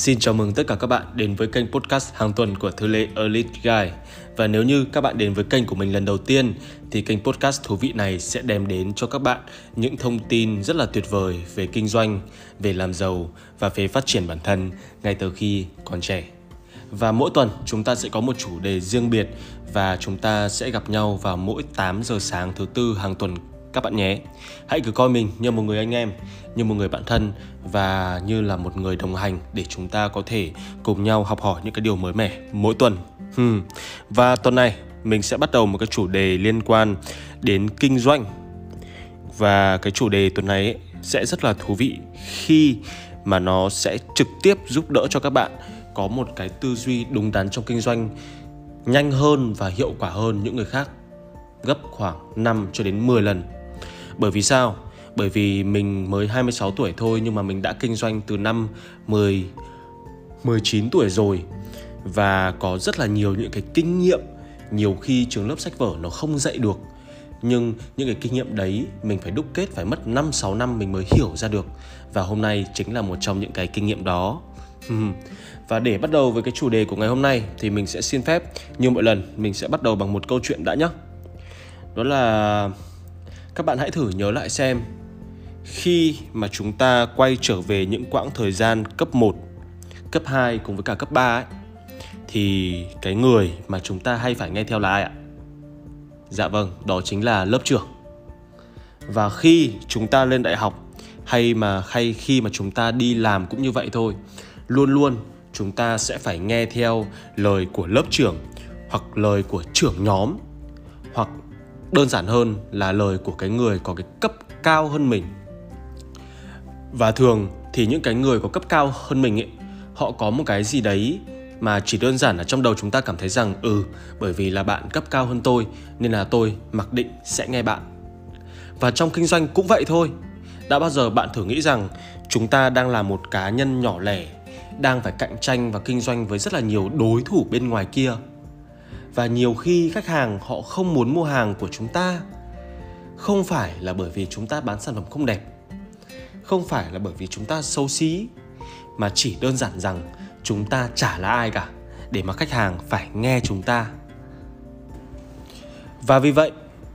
Xin chào mừng tất cả các bạn đến với kênh podcast hàng tuần của Thư Lê Elite Guy. Và nếu như các bạn đến với kênh của mình lần đầu tiên thì kênh podcast thú vị này sẽ đem đến cho các bạn những thông tin rất là tuyệt vời về kinh doanh, về làm giàu và về phát triển bản thân ngay từ khi còn trẻ. Và mỗi tuần chúng ta sẽ có một chủ đề riêng biệt và chúng ta sẽ gặp nhau vào mỗi 8 giờ sáng thứ tư hàng tuần các bạn nhé. Hãy cứ coi mình như một người anh em, như một người bạn thân và như là một người đồng hành để chúng ta có thể cùng nhau học hỏi những cái điều mới mẻ mỗi tuần. Hmm. Và tuần này mình sẽ bắt đầu một cái chủ đề liên quan đến kinh doanh. Và cái chủ đề tuần này sẽ rất là thú vị khi mà nó sẽ trực tiếp giúp đỡ cho các bạn có một cái tư duy đúng đắn trong kinh doanh nhanh hơn và hiệu quả hơn những người khác gấp khoảng 5 cho đến 10 lần bởi vì sao? Bởi vì mình mới 26 tuổi thôi nhưng mà mình đã kinh doanh từ năm 10 19 tuổi rồi và có rất là nhiều những cái kinh nghiệm, nhiều khi trường lớp sách vở nó không dạy được nhưng những cái kinh nghiệm đấy mình phải đúc kết phải mất 5 6 năm mình mới hiểu ra được và hôm nay chính là một trong những cái kinh nghiệm đó. Và để bắt đầu với cái chủ đề của ngày hôm nay thì mình sẽ xin phép, như mọi lần, mình sẽ bắt đầu bằng một câu chuyện đã nhé. Đó là các bạn hãy thử nhớ lại xem khi mà chúng ta quay trở về những quãng thời gian cấp 1, cấp 2 cùng với cả cấp 3 ấy thì cái người mà chúng ta hay phải nghe theo là ai ạ? Dạ vâng, đó chính là lớp trưởng. Và khi chúng ta lên đại học hay mà hay khi mà chúng ta đi làm cũng như vậy thôi, luôn luôn chúng ta sẽ phải nghe theo lời của lớp trưởng hoặc lời của trưởng nhóm hoặc đơn giản hơn là lời của cái người có cái cấp cao hơn mình. Và thường thì những cái người có cấp cao hơn mình ấy, họ có một cái gì đấy mà chỉ đơn giản là trong đầu chúng ta cảm thấy rằng ừ bởi vì là bạn cấp cao hơn tôi, nên là tôi mặc định sẽ nghe bạn. Và trong kinh doanh cũng vậy thôi. Đã bao giờ bạn thử nghĩ rằng chúng ta đang là một cá nhân nhỏ lẻ, đang phải cạnh tranh và kinh doanh với rất là nhiều đối thủ bên ngoài kia? Và nhiều khi khách hàng họ không muốn mua hàng của chúng ta. Không phải là bởi vì chúng ta bán sản phẩm không đẹp. Không phải là bởi vì chúng ta xấu xí, mà chỉ đơn giản rằng chúng ta chả là ai cả để mà khách hàng phải nghe chúng ta. Và vì vậy,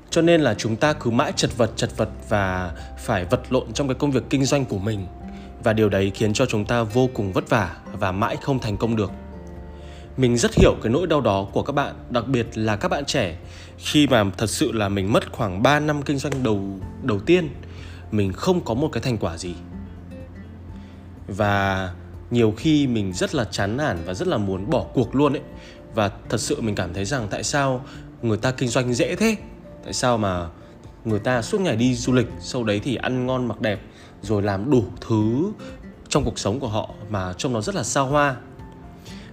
cho nên là chúng ta cứ mãi chật vật chật vật và phải vật lộn trong cái công việc kinh doanh của mình. Và điều đấy khiến cho chúng ta vô cùng vất vả và mãi không thành công được mình rất hiểu cái nỗi đau đó của các bạn, đặc biệt là các bạn trẻ. Khi mà thật sự là mình mất khoảng 3 năm kinh doanh đầu đầu tiên, mình không có một cái thành quả gì. Và nhiều khi mình rất là chán nản và rất là muốn bỏ cuộc luôn ấy. Và thật sự mình cảm thấy rằng tại sao người ta kinh doanh dễ thế? Tại sao mà người ta suốt ngày đi du lịch, sau đấy thì ăn ngon mặc đẹp, rồi làm đủ thứ trong cuộc sống của họ mà trông nó rất là xa hoa?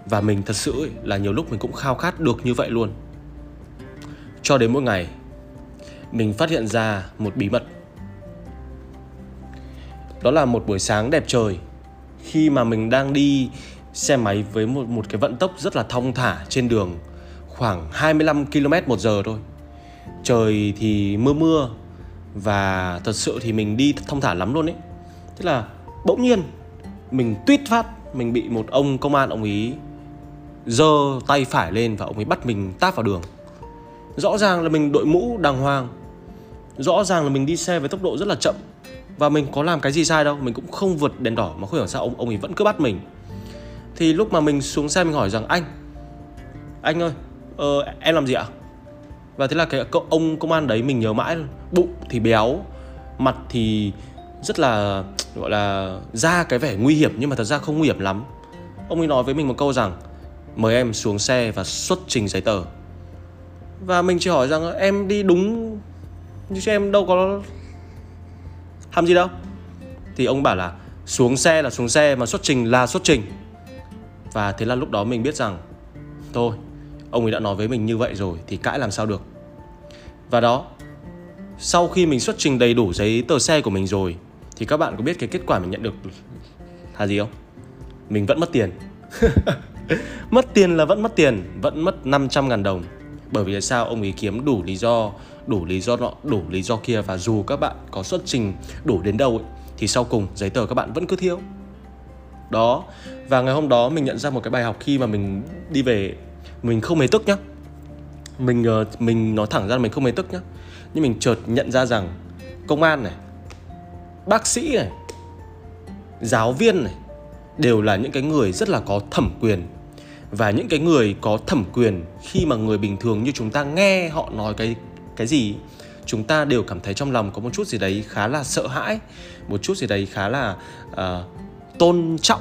Và mình thật sự là nhiều lúc mình cũng khao khát được như vậy luôn cho đến mỗi ngày, mình phát hiện ra một bí mật đó là một buổi sáng đẹp trời, khi mà mình đang đi xe máy với một một cái vận tốc rất là thong thả trên đường, khoảng 25 km một giờ thôi. Trời thì mưa mưa, và thật sự thì mình đi thong thả lắm luôn ấy. Thế là bỗng nhiên, mình tuyết phát, mình bị một ông công an ông ý giơ tay phải lên và ông ấy bắt mình tát vào đường. Rõ ràng là mình đội mũ đàng hoàng. Rõ ràng là mình đi xe với tốc độ rất là chậm. Và mình có làm cái gì sai đâu mình cũng không vượt đèn đỏ mà không hiểu sao ông ông ấy vẫn cứ bắt mình. Thì lúc mà mình xuống xe mình hỏi rằng anh anh ơi ờ, em làm gì ạ? Và thế là cái ông công an đấy mình nhớ mãi bụng thì béo mặt thì rất là gọi là ra cái vẻ nguy hiểm nhưng mà thật ra không nguy hiểm lắm. Ông ấy nói với mình một câu rằng mời em xuống xe và xuất trình giấy tờ. Và mình chỉ hỏi rằng em đi đúng chứ em đâu có làm gì đâu. Thì ông bảo là xuống xe là xuống xe mà xuất trình là xuất trình. Và thế là lúc đó mình biết rằng, thôi, ông ấy đã nói với mình như vậy rồi thì cãi làm sao được. Và đó, sau khi mình xuất trình đầy đủ giấy tờ xe của mình rồi, thì các bạn có biết cái kết quả mình nhận được là gì không? Mình vẫn mất tiền. mất tiền là vẫn mất tiền vẫn mất 500 ngàn đồng. Bởi vì sao? Ông ý kiếm đủ lý do đủ lý do nọ đủ lý do kia và dù các bạn có xuất trình đủ đến đâu ấy, thì sau cùng giấy tờ các bạn vẫn cứ thiếu. Đó và ngày hôm đó mình nhận ra một cái bài học khi mà mình đi về mình không hề tức nhá. Mình ờ, mình nói thẳng ra là mình không hề tức nhá. Nhưng mình chợt nhận ra rằng công an này bác sĩ này giáo viên này đều là những cái người rất là có thẩm quyền. Và những cái người có thẩm quyền khi mà người bình thường như chúng ta nghe họ nói cái cái gì chúng ta đều cảm thấy trong lòng có một chút gì đấy khá là sợ hãi một chút gì đấy khá là uh, tôn trọng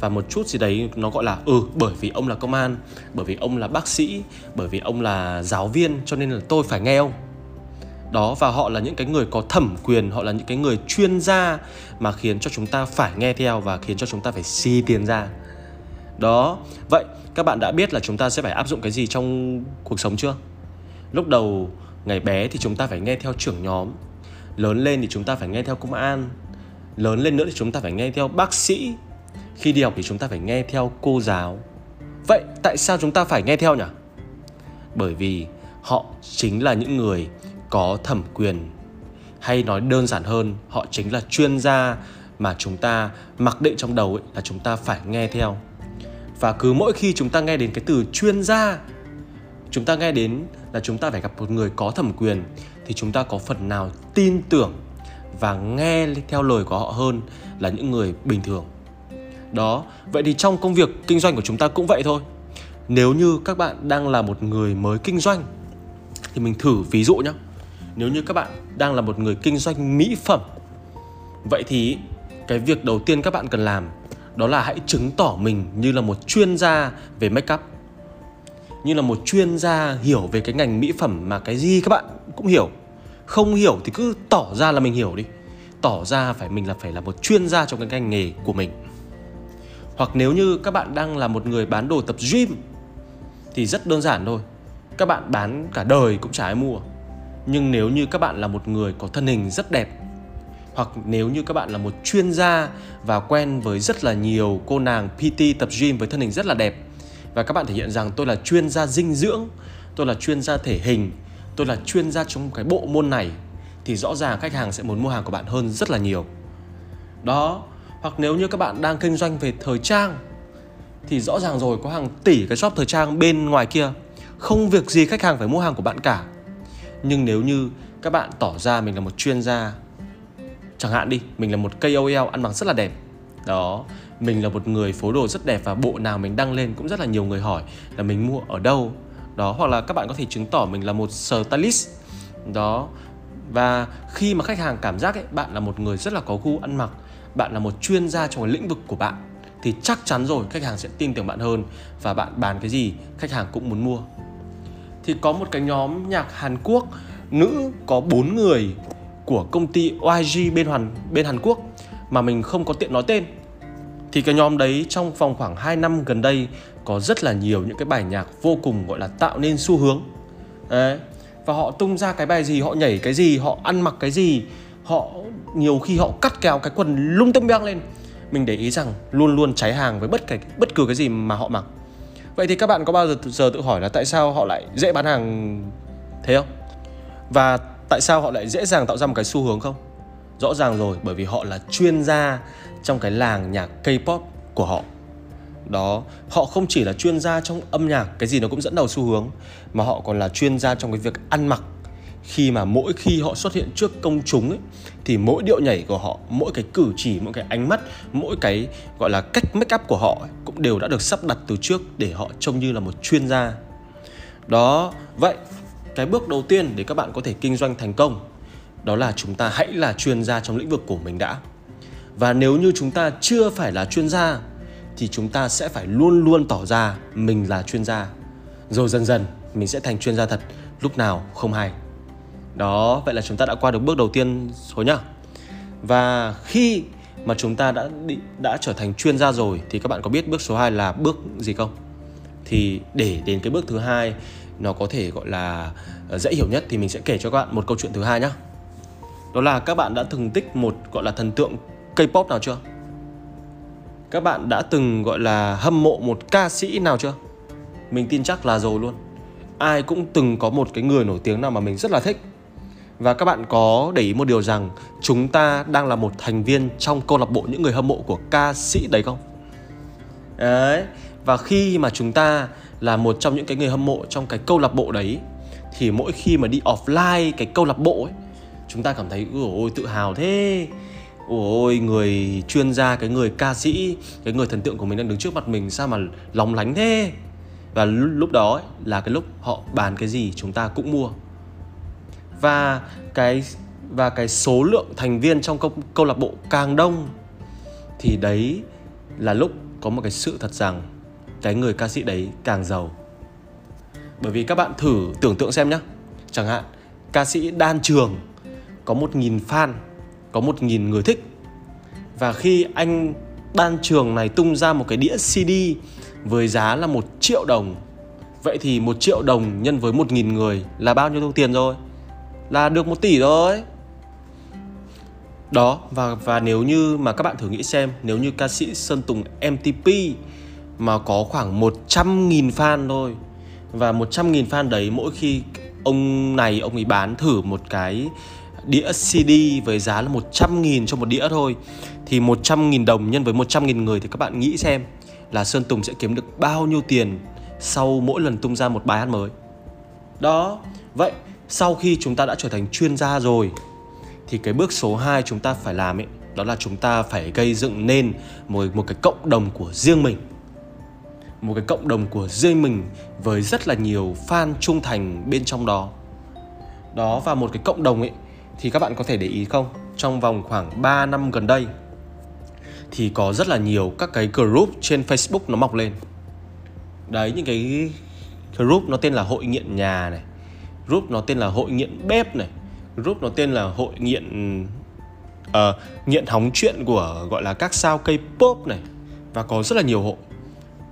và một chút gì đấy nó gọi là ừ bởi vì ông là công an bởi vì ông là bác sĩ bởi vì ông là giáo viên cho nên là tôi phải nghe ông đó và họ là những cái người có thẩm quyền, họ là những cái người chuyên gia mà khiến cho chúng ta phải nghe theo và khiến cho chúng ta phải xi tiền ra. Đó, vậy các bạn đã biết là chúng ta sẽ phải áp dụng cái gì trong cuộc sống chưa? Lúc đầu ngày bé thì chúng ta phải nghe theo trưởng nhóm, lớn lên thì chúng ta phải nghe theo công an, lớn lên nữa thì chúng ta phải nghe theo bác sĩ. Khi đi học thì chúng ta phải nghe theo cô giáo. Vậy tại sao chúng ta phải nghe theo nhỉ? Bởi vì họ chính là những người có thẩm quyền. Hay nói đơn giản hơn, họ chính là chuyên gia mà chúng ta mặc định trong đầu ấy là chúng ta phải nghe theo. Và cứ mỗi khi chúng ta nghe đến cái từ chuyên gia, chúng ta nghe đến là chúng ta phải gặp một người có thẩm quyền, thì chúng ta có phần nào tin tưởng và nghe theo lời của họ hơn là những người bình thường. Đó, vậy thì trong công việc kinh doanh của chúng ta cũng vậy thôi. Nếu như các bạn đang là một người mới kinh doanh, thì mình thử ví dụ nhé nếu như các bạn đang là một người kinh doanh mỹ phẩm, vậy thì cái việc đầu tiên các bạn cần làm đó là hãy chứng tỏ mình như là một chuyên gia về make up. Như là một chuyên gia hiểu về cái ngành mỹ phẩm mà cái gì các bạn cũng hiểu. Không hiểu thì cứ tỏ ra là mình hiểu đi. Tỏ ra phải mình là phải là một chuyên gia trong cái ngành nghề của mình. Hoặc nếu như các bạn đang là một người bán đồ tập gym thì rất đơn giản thôi. Các bạn bán cả đời cũng chả ai mua nhưng nếu như các bạn là một người có thân hình rất đẹp hoặc nếu như các bạn là một chuyên gia và quen với rất là nhiều cô nàng PT tập gym với thân hình rất là đẹp và các bạn thể hiện rằng tôi là chuyên gia dinh dưỡng, tôi là chuyên gia thể hình, tôi là chuyên gia trong cái bộ môn này thì rõ ràng khách hàng sẽ muốn mua hàng của bạn hơn rất là nhiều. Đó, hoặc nếu như các bạn đang kinh doanh về thời trang thì rõ ràng rồi có hàng tỷ cái shop thời trang bên ngoài kia không việc gì khách hàng phải mua hàng của bạn cả nhưng nếu như các bạn tỏ ra mình là một chuyên gia chẳng hạn đi mình là một KOL ăn mặc rất là đẹp. Đó mình là một người phối đồ rất đẹp và bộ nào mình đăng lên cũng rất là nhiều người hỏi là mình mua ở đâu. Đó hoặc là các bạn có thể chứng tỏ mình là một stylist. Đó và khi mà khách hàng cảm giác ấy, bạn là một người rất là có gu ăn mặc bạn là một chuyên gia trong cái lĩnh vực của bạn thì chắc chắn rồi khách hàng sẽ tin tưởng bạn hơn và bạn bán cái gì khách hàng cũng muốn mua thì có một cái nhóm nhạc Hàn Quốc, nữ có bốn người của công ty YG bên Hàn bên Hàn Quốc mà mình không có tiện nói tên. Thì cái nhóm đấy trong vòng khoảng 2 năm gần đây có rất là nhiều những cái bài nhạc vô cùng gọi là tạo nên xu hướng. Đấy. Và họ tung ra cái bài gì, họ nhảy cái gì, họ ăn mặc cái gì, họ nhiều khi họ cắt kéo cái quần lung tung beng lên. Mình để ý rằng luôn luôn cháy hàng với bất kể, bất cứ cái gì mà họ mặc vậy thì các bạn có bao giờ giờ tự hỏi là tại sao họ lại dễ bán hàng thế không? Và tại sao họ lại dễ dàng tạo ra một cái xu hướng không? Rõ ràng rồi, bởi vì họ là chuyên gia trong cái làng nhạc K-pop của họ. Đó, họ không chỉ là chuyên gia trong âm nhạc, cái gì nó cũng dẫn đầu xu hướng, mà họ còn là chuyên gia trong cái việc ăn mặc khi mà mỗi khi họ xuất hiện trước công chúng ấy, thì mỗi điệu nhảy của họ mỗi cái cử chỉ mỗi cái ánh mắt mỗi cái gọi là cách make up của họ ấy, cũng đều đã được sắp đặt từ trước để họ trông như là một chuyên gia. Đó vậy cái bước đầu tiên để các bạn có thể kinh doanh thành công đó là chúng ta hãy là chuyên gia trong lĩnh vực của mình đã. Và nếu như chúng ta chưa phải là chuyên gia thì chúng ta sẽ phải luôn luôn tỏ ra mình là chuyên gia. Rồi dần dần mình sẽ thành chuyên gia thật. Lúc nào không hay đó, vậy là chúng ta đã qua được bước đầu tiên rồi nhá. Và khi mà chúng ta đã đã trở thành chuyên gia rồi, thì các bạn có biết bước số 2 là bước gì không? Thì để đến cái bước thứ hai, nó có thể gọi là ờ, dễ hiểu nhất thì mình sẽ kể cho các bạn một câu chuyện thứ hai nhá. Đó là các bạn đã từng tích một, gọi là, thần tượng K-pop nào chưa? Các bạn đã từng, gọi là, hâm mộ một ca sĩ nào chưa? Mình tin chắc là rồi luôn. Ai cũng từng có một cái người nổi tiếng nào mà mình rất là thích và các bạn có để ý một điều rằng chúng ta đang là một thành viên trong câu lạc bộ những người hâm mộ của ca sĩ đấy không? Đấy và khi mà chúng ta là một trong những cái người hâm mộ trong cái câu lạc bộ đấy thì mỗi khi mà đi offline cái câu lạc bộ ấy chúng ta cảm thấy ôi tự hào thế. Ôi người chuyên gia cái người ca sĩ cái người thần tượng của mình đang đứng trước mặt mình sao mà lóng lánh thế? Và lúc đó ấy, là cái lúc họ bán cái gì chúng ta cũng mua và cái và cái số lượng thành viên trong câu, câu lạc bộ càng đông thì đấy là lúc có một cái sự thật rằng cái người ca sĩ đấy càng giàu. Bởi vì các bạn thử tưởng tượng xem nhé chẳng hạn ca sĩ đan trường có một nghìn fan có một nghìn người thích. Và khi anh đan trường này tung ra một cái đĩa CD với giá là một triệu đồng vậy thì một triệu đồng nhân với một nghìn người là bao nhiêu tiền rồi? Là được 1 tỷ rồi đó và và nếu như mà các bạn thử nghĩ xem nếu như ca sĩ Sơn Tùng MTP mà có khoảng 100.000 fan thôi và 100.000 fan đấy mỗi khi ông này ông ấy bán thử một cái đĩa CD với giá là 100.000 cho một đĩa thôi thì 100.000 đồng nhân với 100.000 người thì các bạn nghĩ xem là Sơn Tùng sẽ kiếm được bao nhiêu tiền sau mỗi lần tung ra một bài hát mới. Đó, vậy sau khi chúng ta đã trở thành chuyên gia rồi, thì cái bước số 2 chúng ta phải làm ấy, đó là chúng ta phải gây dựng nên một một cái cộng đồng của riêng mình. Một cái cộng đồng của riêng mình với rất là nhiều fan trung thành bên trong đó. Đó, và một cái cộng đồng ấy, thì các bạn có thể để ý không? Trong vòng khoảng 3 năm gần đây, thì có rất là nhiều các cái group trên Facebook nó mọc lên. Đấy, những cái group nó tên là hội nghiện nhà này group nó tên là hội nghiện bếp này. Group nó tên là hội nghiện uh, nghiện hóng chuyện của gọi là các sao K-pop này. Và có rất là nhiều hội.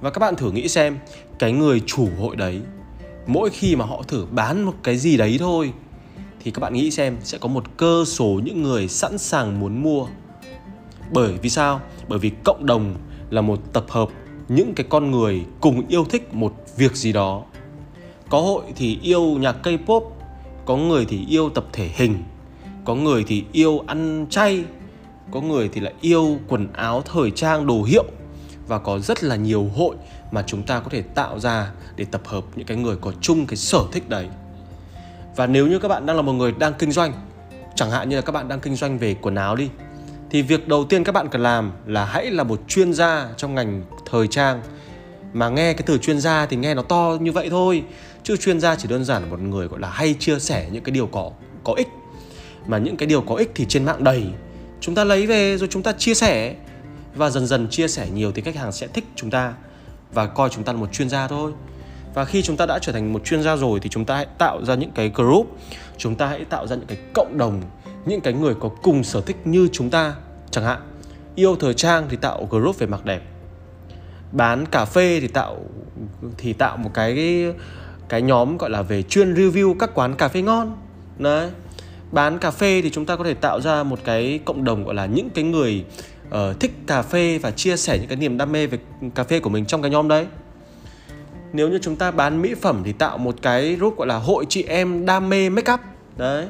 Và các bạn thử nghĩ xem cái người chủ hội đấy mỗi khi mà họ thử bán một cái gì đấy thôi thì các bạn nghĩ xem sẽ có một cơ số những người sẵn sàng muốn mua. Bởi vì sao? Bởi vì cộng đồng là một tập hợp những cái con người cùng yêu thích một việc gì đó có hội thì yêu nhạc K-pop, có người thì yêu tập thể hình, có người thì yêu ăn chay, có người thì lại yêu quần áo thời trang đồ hiệu. Và có rất là nhiều hội mà chúng ta có thể tạo ra để tập hợp những cái người có chung cái sở thích đấy. Và nếu như các bạn đang là một người đang kinh doanh, chẳng hạn như là các bạn đang kinh doanh về quần áo đi, thì việc đầu tiên các bạn cần làm là hãy là một chuyên gia trong ngành thời trang. Mà nghe cái từ chuyên gia thì nghe nó to như vậy thôi chứ chuyên gia chỉ đơn giản là một người gọi là hay chia sẻ những cái điều có có ích. Mà những cái điều có ích thì trên mạng đầy. Chúng ta lấy về rồi chúng ta chia sẻ. Và dần dần chia sẻ nhiều thì khách hàng sẽ thích chúng ta và coi chúng ta là một chuyên gia thôi. Và khi chúng ta đã trở thành một chuyên gia rồi thì chúng ta hãy tạo ra những cái group. Chúng ta hãy tạo ra những cái cộng đồng, những cái người có cùng sở thích như chúng ta chẳng hạn. Yêu thời trang thì tạo group về mặc đẹp. Bán cà phê thì tạo thì tạo một cái cái nhóm gọi là về chuyên review các quán cà phê ngon. Đấy. Bán cà phê thì chúng ta có thể tạo ra một cái cộng đồng gọi là những cái người uh, thích cà phê và chia sẻ những cái niềm đam mê về cà phê của mình trong cái nhóm đấy. Nếu như chúng ta bán mỹ phẩm thì tạo một cái group gọi là hội chị em đam mê make up. Đấy.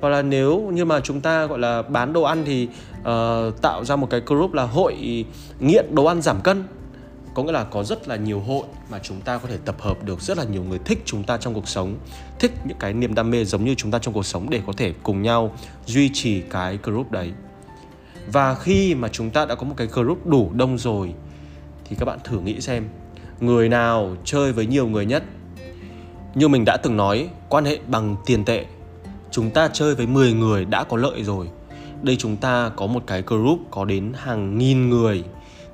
Hoặc là nếu như mà chúng ta gọi là bán đồ ăn thì uh, tạo ra một cái group là hội nghiện đồ ăn giảm cân có nghĩa là có rất là nhiều hội mà chúng ta có thể tập hợp được rất là nhiều người thích chúng ta trong cuộc sống, thích những cái niềm đam mê giống như chúng ta trong cuộc sống để có thể cùng nhau duy trì cái group đấy. Và khi mà chúng ta đã có một cái group đủ đông rồi, thì các bạn thử nghĩ xem, người nào chơi với nhiều người nhất? Như mình đã từng nói, quan hệ bằng tiền tệ. Chúng ta chơi với 10 người đã có lợi rồi. Đây chúng ta có một cái group có đến hàng nghìn người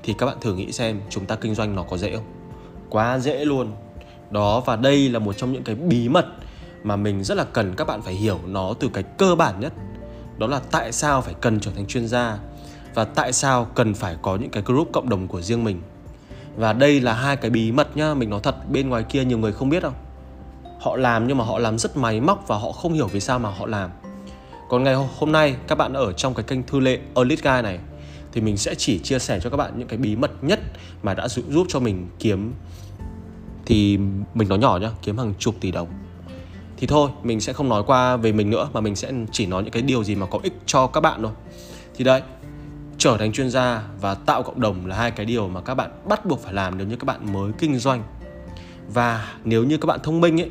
thì các bạn thử nghĩ xem chúng ta kinh doanh nó có dễ không? Quá dễ luôn. Đó, và đây là một trong những cái bí mật mà mình rất là cần các bạn phải hiểu nó từ cái cơ bản nhất. Đó là tại sao phải cần trở thành chuyên gia và tại sao cần phải có những cái group cộng đồng của riêng mình. Và đây là hai cái bí mật nhá, mình nói thật, bên ngoài kia nhiều người không biết đâu. Họ làm nhưng mà họ làm rất máy móc và họ không hiểu vì sao mà họ làm. Còn ngày hôm nay, các bạn ở trong cái kênh thư lệ Elite Guy này thì mình sẽ chỉ chia sẻ cho các bạn những cái bí mật nhất mà đã giúp cho mình kiếm thì mình nói nhỏ nhá, kiếm hàng chục tỷ đồng. Thì thôi, mình sẽ không nói qua về mình nữa, mà mình sẽ chỉ nói những cái điều gì mà có ích cho các bạn thôi. Thì đấy trở thành chuyên gia và tạo cộng đồng là hai cái điều mà các bạn bắt buộc phải làm nếu như các bạn mới kinh doanh. Và nếu như các bạn thông minh ấy,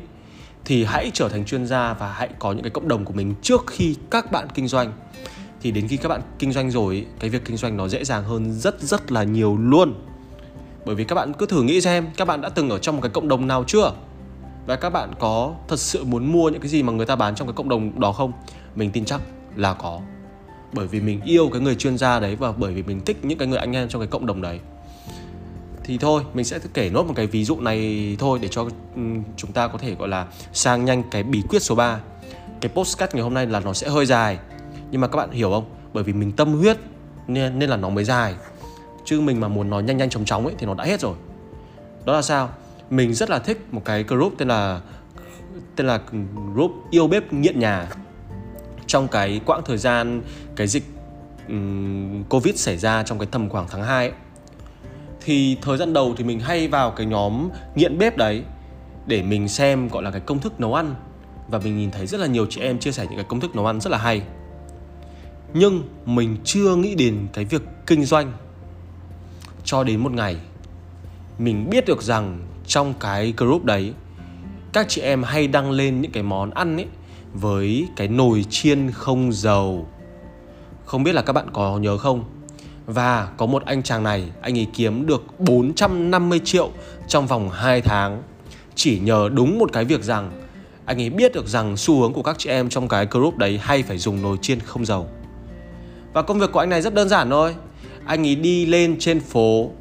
thì hãy trở thành chuyên gia và hãy có những cái cộng đồng của mình trước khi các bạn kinh doanh thì đến khi các bạn kinh doanh rồi cái việc kinh doanh nó dễ dàng hơn rất rất là nhiều luôn. Bởi vì các bạn cứ thử nghĩ xem, các bạn đã từng ở trong một cái cộng đồng nào chưa? Và các bạn có thật sự muốn mua những cái gì mà người ta bán trong cái cộng đồng đó không? Mình tin chắc là có. Bởi vì mình yêu cái người chuyên gia đấy và bởi vì mình thích những cái người anh em trong cái cộng đồng đấy. Thì thôi, mình sẽ kể nốt một cái ví dụ này thôi để cho chúng ta có thể, gọi là, sang nhanh cái bí quyết số 3 cái postcard ngày hôm nay là nó sẽ hơi dài nhưng mà các bạn hiểu không? Bởi vì mình tâm huyết nên nên là nó mới dài. Chứ mình mà muốn nói nhanh nhanh chóng chóng ấy thì nó đã hết rồi. Đó là sao? Mình rất là thích một cái group tên là tên là group yêu bếp nghiện nhà. Trong cái quãng thời gian cái dịch um, covid xảy ra trong cái tầm khoảng tháng 2 ấy, thì thời gian đầu thì mình hay vào cái nhóm nghiện bếp đấy để mình xem gọi là cái công thức nấu ăn. Và mình nhìn thấy rất là nhiều chị em chia sẻ những cái công thức nấu ăn rất là hay nhưng mình chưa nghĩ đến cái việc kinh doanh. Cho đến một ngày, mình biết được rằng trong cái group đấy, các chị em hay đăng lên những cái món ăn ấy với cái nồi chiên không dầu. Không biết là các bạn có nhớ không? Và có một anh chàng này, anh ấy kiếm được 450 triệu trong vòng 2 tháng. Chỉ nhờ đúng một cái việc rằng anh ấy biết được rằng xu hướng của các chị em trong cái group đấy hay phải dùng nồi chiên không dầu và công việc của anh này rất đơn giản thôi anh ấy đi lên trên phố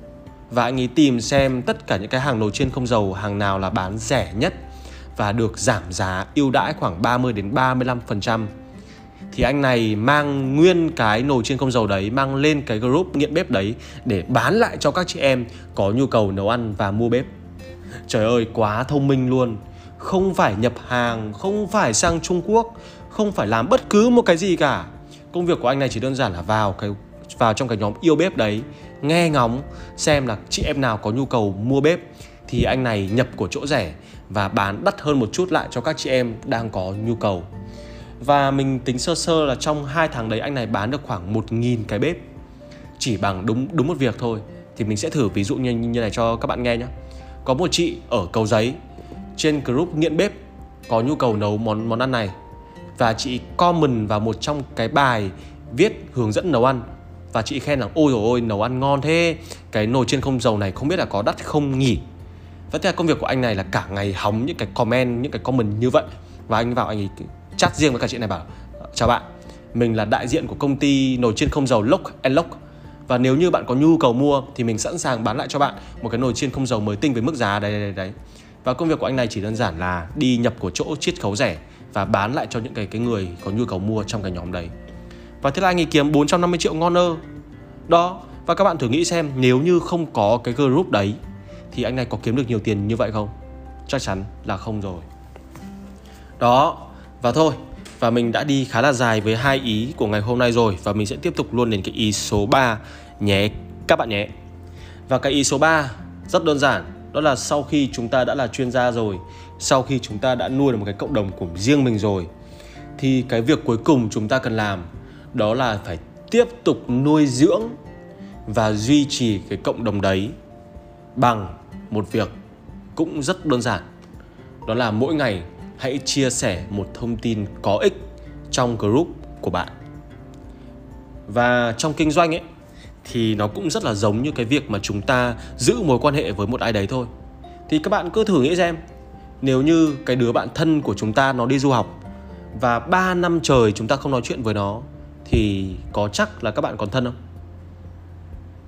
và anh ấy tìm xem tất cả những cái hàng nồi chiên không dầu hàng nào là bán rẻ nhất và được giảm giá ưu đãi khoảng 30 đến 35% thì anh này mang nguyên cái nồi chiên không dầu đấy mang lên cái group nghiện bếp đấy để bán lại cho các chị em có nhu cầu nấu ăn và mua bếp. Trời ơi quá thông minh luôn. Không phải nhập hàng, không phải sang Trung Quốc, không phải làm bất cứ một cái gì cả. Công việc của anh này chỉ đơn giản là vào cái vào trong cái nhóm yêu bếp đấy, nghe ngóng xem là chị em nào có nhu cầu mua bếp thì anh này nhập của chỗ rẻ và bán đắt hơn một chút lại cho các chị em đang có nhu cầu. Và mình tính sơ sơ là trong 2 tháng đấy anh này bán được khoảng 1.000 cái bếp. Chỉ bằng đúng đúng một việc thôi thì mình sẽ thử ví dụ như như này cho các bạn nghe nhé có một chị ở cầu giấy trên group nghiện bếp có nhu cầu nấu món món ăn này và chị comment vào một trong cái bài viết hướng dẫn nấu ăn. Và chị khen là ôi rồi ôi, nấu ăn ngon thế. Cái nồi trên không dầu này không biết là có đắt không nhỉ? Và thế là công việc của anh này là cả ngày hóng những cái comment, những cái comment như vậy. Và anh vào anh ấy chat riêng với cả chị này bảo, chào bạn, mình là đại diện của công ty nồi chiên không dầu Lock and Lock. Và nếu như bạn có nhu cầu mua thì mình sẵn sàng bán lại cho bạn một cái nồi chiên không dầu mới tinh với mức giá đấy đấy đấy. Và công việc của anh này chỉ đơn giản là đi nhập của chỗ chiết khấu rẻ và bán lại cho những cái cái người có nhu cầu mua trong cái nhóm đấy. Và thế là anh ấy kiếm 450 triệu ngon ơ. Đó và các bạn thử nghĩ xem nếu như không có cái group đấy thì anh này có kiếm được nhiều tiền như vậy không? Chắc chắn là không rồi. Đó và thôi và mình đã đi khá là dài với hai ý của ngày hôm nay rồi và mình sẽ tiếp tục luôn đến cái ý số 3 nhé các bạn nhé. Và cái ý số 3 rất đơn giản, đó là sau khi chúng ta đã là chuyên gia rồi, sau khi chúng ta đã nuôi được một cái cộng đồng của riêng mình rồi thì cái việc cuối cùng chúng ta cần làm đó là phải tiếp tục nuôi dưỡng và duy trì cái cộng đồng đấy bằng một việc cũng rất đơn giản. Đó là mỗi ngày hãy chia sẻ một thông tin có ích trong group của bạn và trong kinh doanh ấy thì nó cũng rất là giống như cái việc mà chúng ta giữ mối quan hệ với một ai đấy thôi thì các bạn cứ thử nghĩ xem, nếu như cái đứa bạn thân của chúng ta nó đi du học và 3 năm trời chúng ta không nói chuyện với nó, thì có chắc là các bạn còn thân không?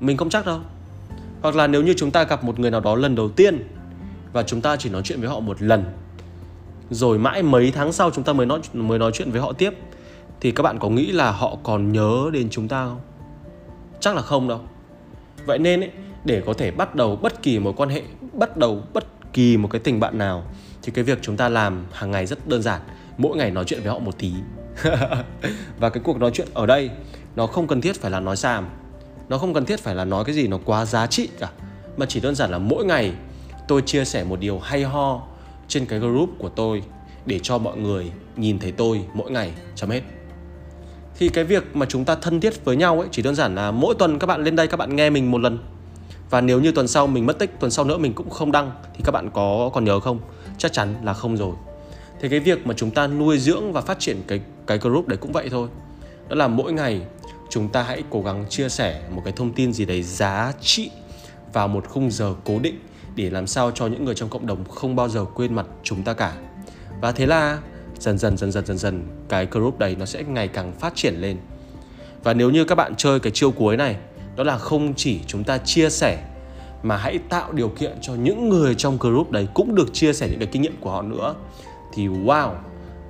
Mình không chắc đâu. Hoặc là nếu như chúng ta gặp một người nào đó lần đầu tiên và chúng ta chỉ nói chuyện với họ một lần, rồi mãi mấy tháng sau chúng ta mới nói mới nói chuyện với họ tiếp, thì các bạn có nghĩ là họ còn nhớ đến chúng ta không chắc là không đâu. Vậy nên ấy, để có thể bắt đầu bất kỳ mối quan hệ bắt đầu bất kỳ một cái tình bạn nào thì cái việc chúng ta làm hàng ngày rất đơn giản. Mỗi ngày nói chuyện với họ một tí. Và cái cuộc nói chuyện ở đây nó không cần thiết phải là nói xàm. Nó không cần thiết phải là nói cái gì nó quá giá trị cả. Mà chỉ đơn giản là mỗi ngày tôi chia sẻ một điều hay ho trên cái group của tôi để cho mọi người nhìn thấy tôi mỗi ngày chấm hết thì cái việc mà chúng ta thân thiết với nhau ấy, chỉ đơn giản là mỗi tuần các bạn lên đây các bạn nghe mình một lần. Và nếu như tuần sau mình mất tích, tuần sau nữa mình cũng không đăng, thì các bạn có còn nhớ không? Chắc chắn là không rồi. Thì cái việc mà chúng ta nuôi dưỡng và phát triển cái cái group đấy cũng vậy thôi. Đó là mỗi ngày chúng ta hãy cố gắng chia sẻ một cái thông tin gì đấy giá trị vào một khung giờ cố định để làm sao cho những người trong cộng đồng không bao giờ quên mặt chúng ta cả. Và thế là dần dần dần dần dần dần, cái group đấy nó sẽ ngày càng phát triển lên. Và nếu như các bạn chơi cái chiêu cuối này, đó là không chỉ chúng ta chia sẻ, mà hãy tạo điều kiện cho những người trong group đấy cũng được chia sẻ những cái kinh nghiệm của họ nữa. Thì wow,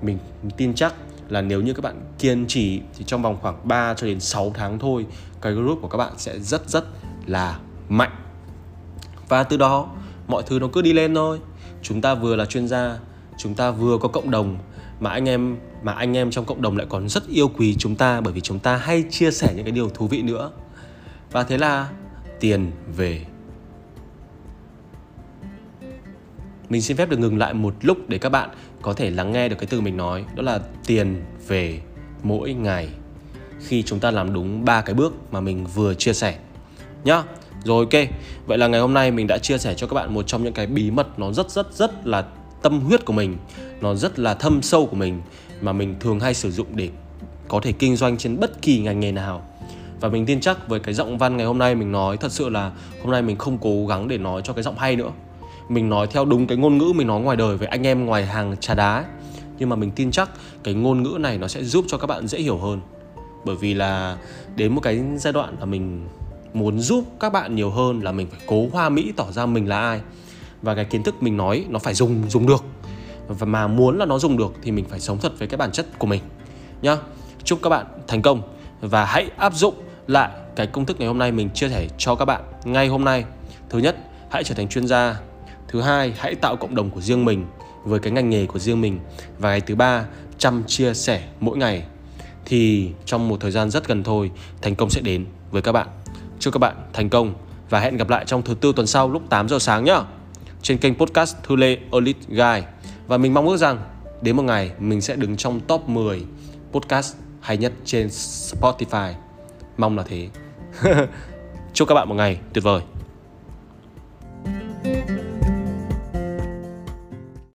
mình tin chắc là nếu như các bạn kiên trì thì trong vòng khoảng 3 cho đến 6 tháng thôi, cái group của các bạn sẽ rất rất là mạnh. Và từ đó, mọi thứ nó cứ đi lên thôi. Chúng ta vừa là chuyên gia, chúng ta vừa có cộng đồng mà anh em, mà anh em trong cộng đồng lại còn rất yêu quý chúng ta bởi vì chúng ta hay chia sẻ những cái điều thú vị nữa. Và thế là tiền về. Mình xin phép được ngừng lại một lúc để các bạn có thể lắng nghe được cái từ mình nói, đó là tiền về mỗi ngày. Khi chúng ta làm đúng ba cái bước mà mình vừa chia sẻ. Nhá, rồi ok. Vậy là ngày hôm nay mình đã chia sẻ cho các bạn một trong những cái bí mật nó rất rất rất là tâm huyết của mình, nó rất là thâm sâu của mình mà mình thường hay sử dụng để có thể kinh doanh trên bất kỳ ngành nghề nào. Và mình tin chắc với cái giọng văn ngày hôm nay mình nói, thật sự là hôm nay mình không cố gắng để nói cho cái giọng hay nữa. Mình nói theo đúng cái ngôn ngữ mình nói ngoài đời với anh em ngoài hàng trà đá nhưng mà mình tin chắc cái ngôn ngữ này nó sẽ giúp cho các bạn dễ hiểu hơn. Bởi vì là đến một cái giai đoạn là mình muốn giúp các bạn nhiều hơn là mình phải cố hoa mỹ tỏ ra mình là ai và cái kiến thức mình nói nó phải dùng dùng được. Và mà muốn là nó dùng được thì mình phải sống thật với cái bản chất của mình. Nhá. Chúc các bạn thành công. Và hãy áp dụng lại cái công thức ngày hôm nay mình chia sẻ cho các bạn ngay hôm nay. Thứ nhất, hãy trở thành chuyên gia. Thứ hai, hãy tạo cộng đồng của riêng mình với cái ngành nghề của riêng mình. Và cái thứ ba, chăm chia sẻ mỗi ngày. Thì trong một thời gian rất gần thôi, thành công sẽ đến với các bạn. Chúc các bạn thành công và hẹn gặp lại trong thứ tư tuần sau lúc 8 giờ sáng nhá trên kênh podcast Thư Lê Elite Guy và mình mong ước rằng đến một ngày mình sẽ đứng trong top 10 podcast hay nhất trên Spotify. Mong là thế. Chúc các bạn một ngày tuyệt vời.